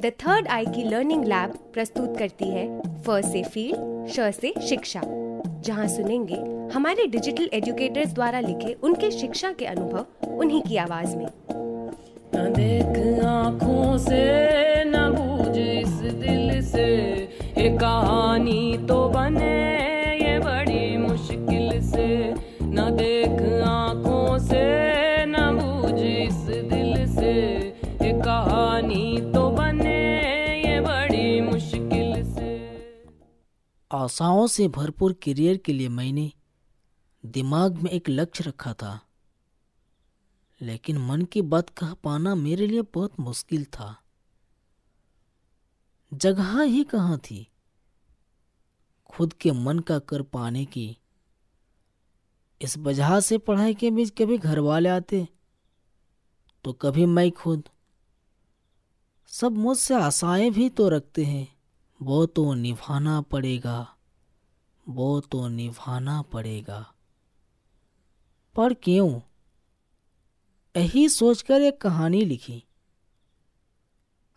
The third आई की learning lab प्रस्तुत करती है फ से फ़ील्ड श से शिक्षा। जहाँ सुनेंगे हमारे डिजिटल एजुकेटर्स द्वारा लिखे उनके शिक्षा के अनुभव उन्हीं की आवाज़ में। न देख आँखों से बूझ इस दिल से। ये कहानी तो बने ये बड़ी मुश्किल से। देख से आशाओं से भरपूर करियर के लिए मैंने दिमाग में एक लक्ष्य रखा था। लेकिन मन की बात कह पाना मेरे लिए बहुत मुश्किल था। जगह ही कहाँ थी? खुद के मन का कर पाने की। इस वजह से पढ़ाई के बीच कभी घर वाले आते तो कभी मैं खुद। सब मुझसे आशाएँ भी तो रखते हैं, वो तो निभाना पड़ेगा। वो तो निभाना पड़ेगा। पर क्यों? यही सोचकर एक कहानी लिखी।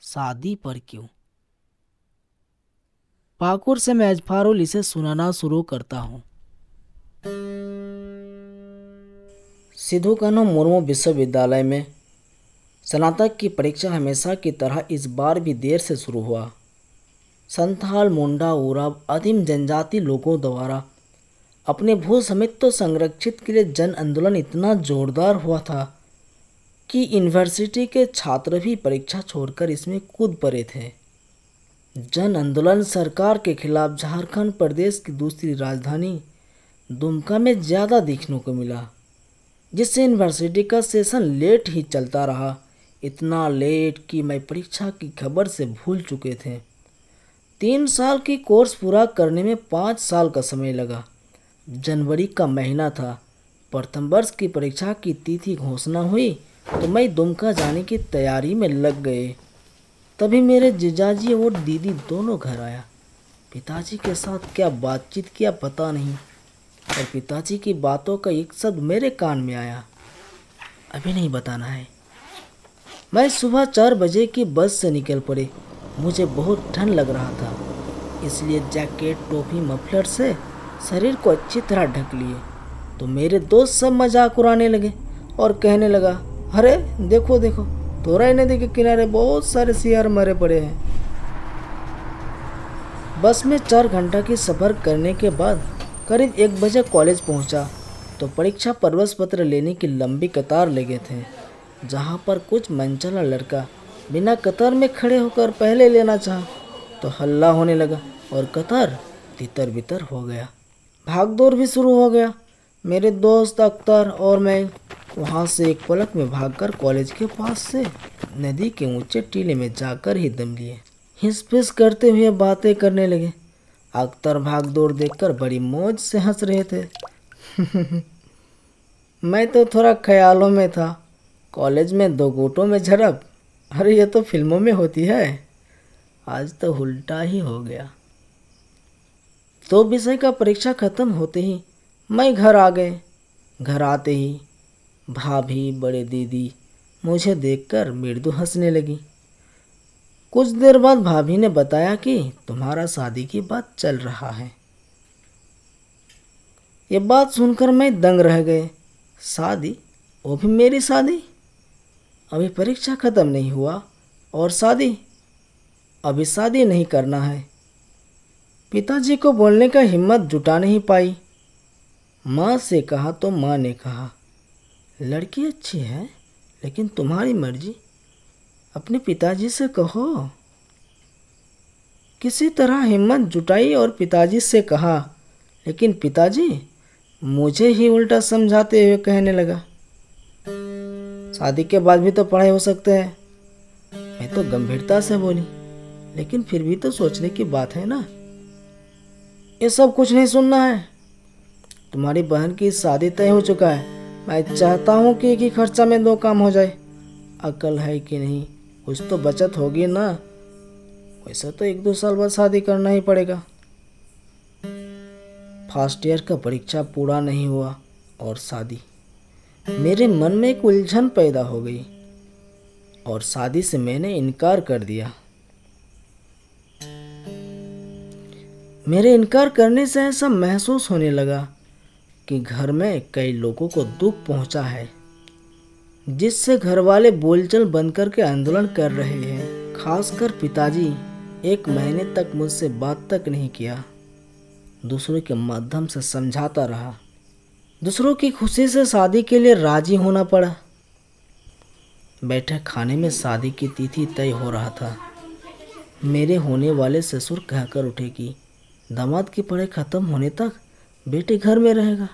शादी पर क्यों? पाकुर से मैं अजफारुल इसे सुनाना शुरू करता हूँ। सिद्धू कान्हो मुर्मू विश्वविद्यालय में स्नातक की परीक्षा हमेशा की तरह इस बार भी देर से शुरू हुआ। संथाल मुंडा उराव आदिम जनजाति लोगों द्वारा। अपने भू समित्व संरक्षित के लिए जन आंदोलन इतना जोरदार हुआ था कि यूनिवर्सिटी के छात्र भी परीक्षा छोड़कर इसमें कूद पड़े थे। जन आंदोलन सरकार के खिलाफ झारखंड प्रदेश की दूसरी राजधानी दुमका में ज़्यादा देखने को मिला, जिससे यूनिवर्सिटी का सेशन लेट ही चलता रहा। इतना लेट कि मैं परीक्षा की खबर से भूल चुके थे। तीन साल की कोर्स पूरा करने में पाँच साल का समय लगा। जनवरी का महीना था। प्रथम वर्ष की परीक्षा की तिथि घोषणा हुई तो मैं दुमका जाने की तैयारी में लग गए। तभी मेरे जीजाजी और दीदी दोनों घर आया। पिताजी के साथ क्या बातचीत किया पता नहीं और पिताजी की बातों का एक शब्द मेरे कान में आया। अभी नहीं बताना है। मैं सुबह चार बजे की बस से निकल पड़े। मुझे बहुत ठंड लग रहा था। इसलिए जैकेट, टोपी, मफलर से शरीर को अच्छी तरह ढक लिए। तो मेरे दोस्त सब मज़ाक उड़ाने लगे और कहने लगा, अरे, देखो देखो, तोराई नदी के किनारे बहुत सारे सियार मरे पड़े हैं। बस में चार घंटा की सफ़र करने के बाद करीब एक बजे कॉलेज पहुँचा। तो परीक्षा प्रवेश पत्र लेने की लंबी कतार लगे थे, जहाँ पर कुछ मनचला लड़का बिना कतार में खड़े होकर पहले लेना चाहा तो हल्ला होने लगा और कतार तितर बितर हो गया। भागदौड़ भी शुरू हो गया। मेरे दोस्त अख्तर और मैं वहाँ से एक पलक में भागकर कॉलेज के पास से नदी के ऊँचे टीले में जाकर ही दम लिए। हिस पिस करते हुए बातें करने लगे। अख्तर भाग दौड़ देखकर बड़ी मौज से हंस रहे थे। मैं तो थोड़ा ख्यालों में था। कॉलेज में दो गोटों में झड़प अरे, ये तो फ़िल्मों में होती है। आज तो उल्टा ही हो गया। तो विषय का परीक्षा खत्म होते ही मैं घर आ गए। घर आते ही भाभी, बड़े दीदी मुझे देखकर मृदु हंसने लगी। कुछ देर बाद भाभी ने बताया कि तुम्हारा शादी की बात चल रहा है। ये बात सुनकर मैं दंग रह गए। शादी? वो भी मेरी शादी? अभी परीक्षा ख़त्म नहीं हुआ और शादी, अभी शादी नहीं करना है। पिताजी को बोलने का हिम्मत जुटा नहीं पाई। माँ से कहा तो माँ ने कहा, लड़की अच्छी है, लेकिन तुम्हारी मर्ज़ी। अपने पिताजी से कहो। किसी तरह हिम्मत जुटाई और पिताजी से कहा, लेकिन पिताजी मुझे ही उल्टा समझाते हुए कहने लगा। शादी के बाद भी तो पढ़ाई हो सकते हैं। मैं तो गंभीरता से बोली, लेकिन फिर भी तो सोचने की बात है ना? ये सब कुछ नहीं सुनना है। तुम्हारी बहन की शादी तय हो चुका है। मैं चाहता हूँ कि एक ही खर्चा में दो काम हो जाए। अकल है कि नहीं, कुछ तो बचत होगी ना? वैसा तो एक दो साल बाद शादी करना ही पड़ेगा। फ़र्स्ट ईयर का परीक्षा पूरा नहीं हुआ और शादी मेरे मन में एक उलझन पैदा हो गई और शादी से मैंने इनकार कर दिया। मेरे इनकार करने से ऐसा महसूस होने लगा कि घर में कई लोगों को दुख पहुँचा है, जिससे घर वाले बोलचल बंद करके आंदोलन कर रहे हैं। खासकर पिताजी, एक महीने तक मुझसे बात तक नहीं किया, दूसरों के माध्यम से समझाता रहा। दूसरों की खुशी से शादी के लिए राज़ी होना पड़ा। बैठक खाने में शादी की तिथि तय हो रहा था। मेरे होने वाले ससुर कहकर उठे कि दामाद की पढ़ाई खत्म होने तक बेटे घर में रहेगा।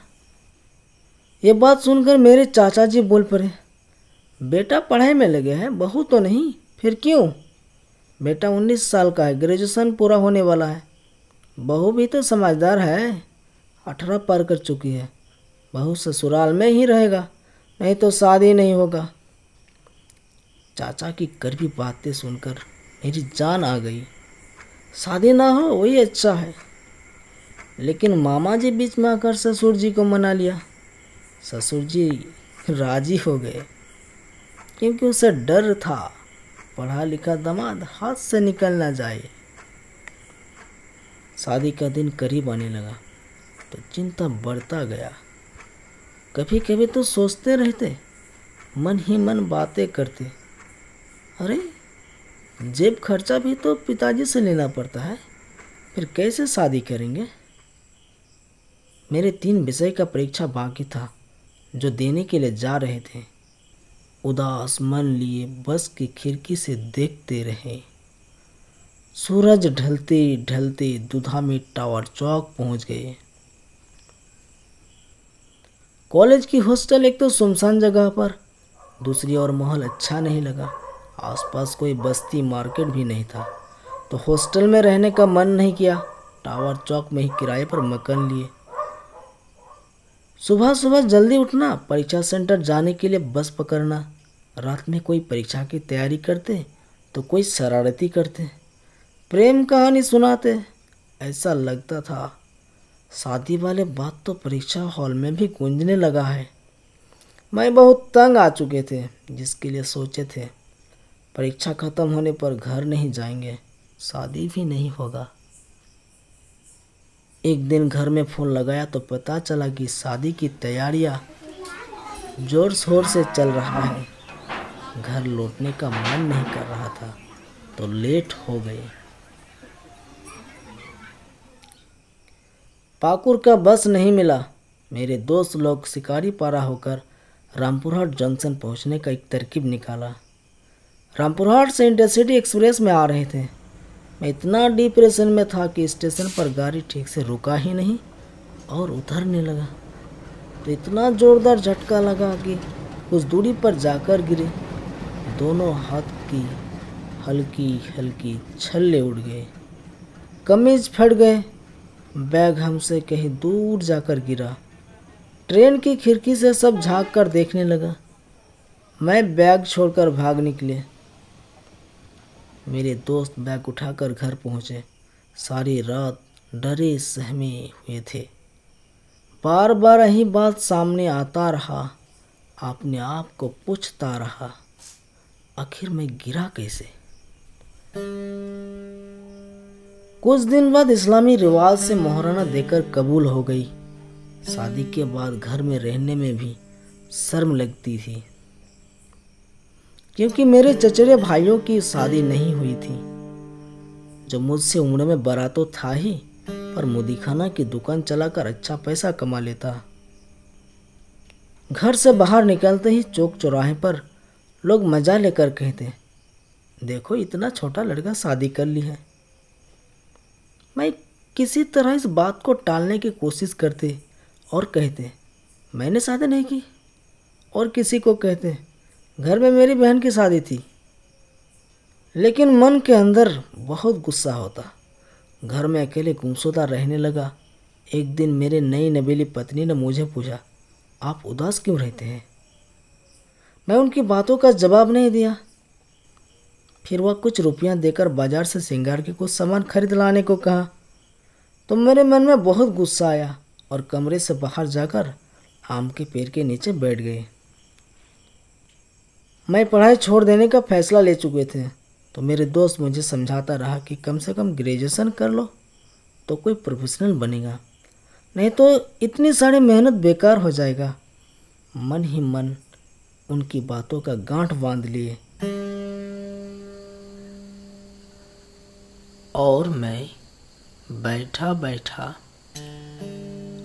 ये बात सुनकर मेरे चाचा जी बोल पड़े, बेटा पढ़ाई में लगे हैं, बहू तो नहीं, फिर क्यों? बेटा उन्नीस साल का है, ग्रेजुएशन पूरा होने वाला है। बहू भी तो समझदार है, अठारह पार कर चुकी है। बहू ससुराल में ही रहेगा, नहीं तो शादी नहीं होगा। चाचा की कड़वी बातें सुनकर मेरी जान आ गई। शादी ना हो, वही अच्छा है। लेकिन मामा जी बीच में आकर ससुर जी को मना लिया। ससुर जी राज़ी हो गए, क्योंकि उसे डर था पढ़ा लिखा दामाद हाथ से निकल ना जाए। शादी का दिन करीब आने लगा तो चिंता बढ़ता गया। कभी कभी तो सोचते रहते, मन ही मन बातें करते। अरे, जेब खर्चा भी तो पिताजी से लेना पड़ता है, फिर कैसे शादी करेंगे? मेरे तीन विषय का परीक्षा बाकी था, जो देने के लिए जा रहे थे। उदास मन लिए बस की खिड़की से देखते रहे। सूरज ढलते ढलते दुधामी टावर चौक पहुँच गए। कॉलेज की हॉस्टल एक तो सुनसान जगह पर। दूसरी ओर माहौल अच्छा नहीं लगा। आसपास कोई बस्ती मार्केट भी नहीं था। तो हॉस्टल में रहने का मन नहीं किया। टावर चौक में ही किराए पर मकान लिए। सुबह सुबह जल्दी उठना, परीक्षा सेंटर जाने के लिए बस पकड़ना। रात में कोई परीक्षा की तैयारी करते तो कोई शरारती करते। प्रेम कहानी सुनाते, ऐसा लगता था। शादी वाले बात तो परीक्षा हॉल में भी गूंजने लगा है। मैं बहुत तंग आ चुके थे, जिसके लिए सोचे थे, परीक्षा खत्म होने पर घर नहीं जाएँगे, शादी भी नहीं होगा। एक दिन घर में फ़ोन लगाया तो पता चला कि शादी की तैयारियाँ ज़ोर शोर से चल रहा है। घर लौटने का मन नहीं कर रहा था तो लेट हो गए। पाकुर का बस नहीं मिला। मेरे दोस्त लोग शिकारी पारा होकर रामपुरहाट जंक्शन पहुँचने का एक तरकीब निकाला। रामपुरहाट से इंटरसिटी एक्सप्रेस में आ रहे थे। मैं इतना डिप्रेशन में था कि स्टेशन पर गाड़ी ठीक से रुका ही नहीं और उतरने लगा। तो इतना ज़ोरदार झटका लगा कि कुछ दूरी पर जाकर गिरे। दोनों हाथ की हल्की हल्की छल्ले उड़ गए। कमीज फट गए। बैग हमसे कहीं दूर जाकर गिरा। ट्रेन की खिड़की से सब झाँक कर देखने लगा। मैं बैग छोड़कर भाग निकले। मेरे दोस्त बैग उठाकर घर पहुँचे। सारी रात डरे सहमे हुए थे। बार बार यही बात सामने आता रहा। अपने आप को पूछता रहा, आखिर मैं गिरा कैसे? कुछ दिन बाद इस्लामी रिवाज से मोहराना देकर कबूल हो गई। शादी के बाद घर में रहने में भी शर्म लगती थी। क्योंकि मेरे चचेरे भाइयों की शादी नहीं हुई थी। जो मुझसे उम्र में बड़ा तो था ही, पर मुदीखाना की दुकान चलाकर अच्छा पैसा कमा लेता। घर से बाहर निकलते ही चौक चौराहे पर लोग मज़ा लेकर कहते, देखो, इतना छोटा लड़का शादी कर ली है। मैं किसी तरह इस बात को टालने की कोशिश करते और कहते, मैंने शादी नहीं की। और किसी को कहते, घर में मेरी बहन की शादी थी। लेकिन मन के अंदर बहुत गुस्सा होता। घर में अकेले गुमशुदा रहने लगा। एक दिन मेरे नई नबीली पत्नी ने मुझे पूछा, आप उदास क्यों रहते हैं? मैं उनकी बातों का जवाब नहीं दिया। फिर वह कुछ रुपया देकर बाज़ार से सिंगार के कुछ सामान खरीद लाने को कहा। तो मेरे मन में बहुत गुस्सा आया और कमरे से बाहर जाकर आम के पेड़ के नीचे बैठ गए। मैं पढ़ाई छोड़ देने का फैसला ले चुके थे तो मेरे दोस्त मुझे समझाता रहा कि कम से कम ग्रेजुएशन कर लो तो कोई प्रोफेशनल बनेगा, नहीं तो इतनी सारी मेहनत बेकार हो जाएगा। मन ही मन उनकी बातों का गांठ बाँध लिए। और मैं बैठा बैठा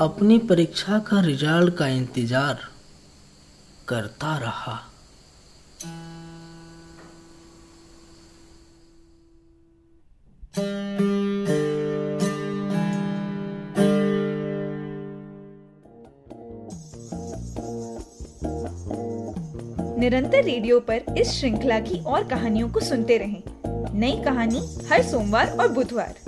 अपनी परीक्षा का रिज़ल्ट का इंतज़ार करता रहा निरंतर रेडियो पर इस श्रृंखला की और कहानियों को सुनते रहें। नई कहानी हर सोमवार और बुधवार।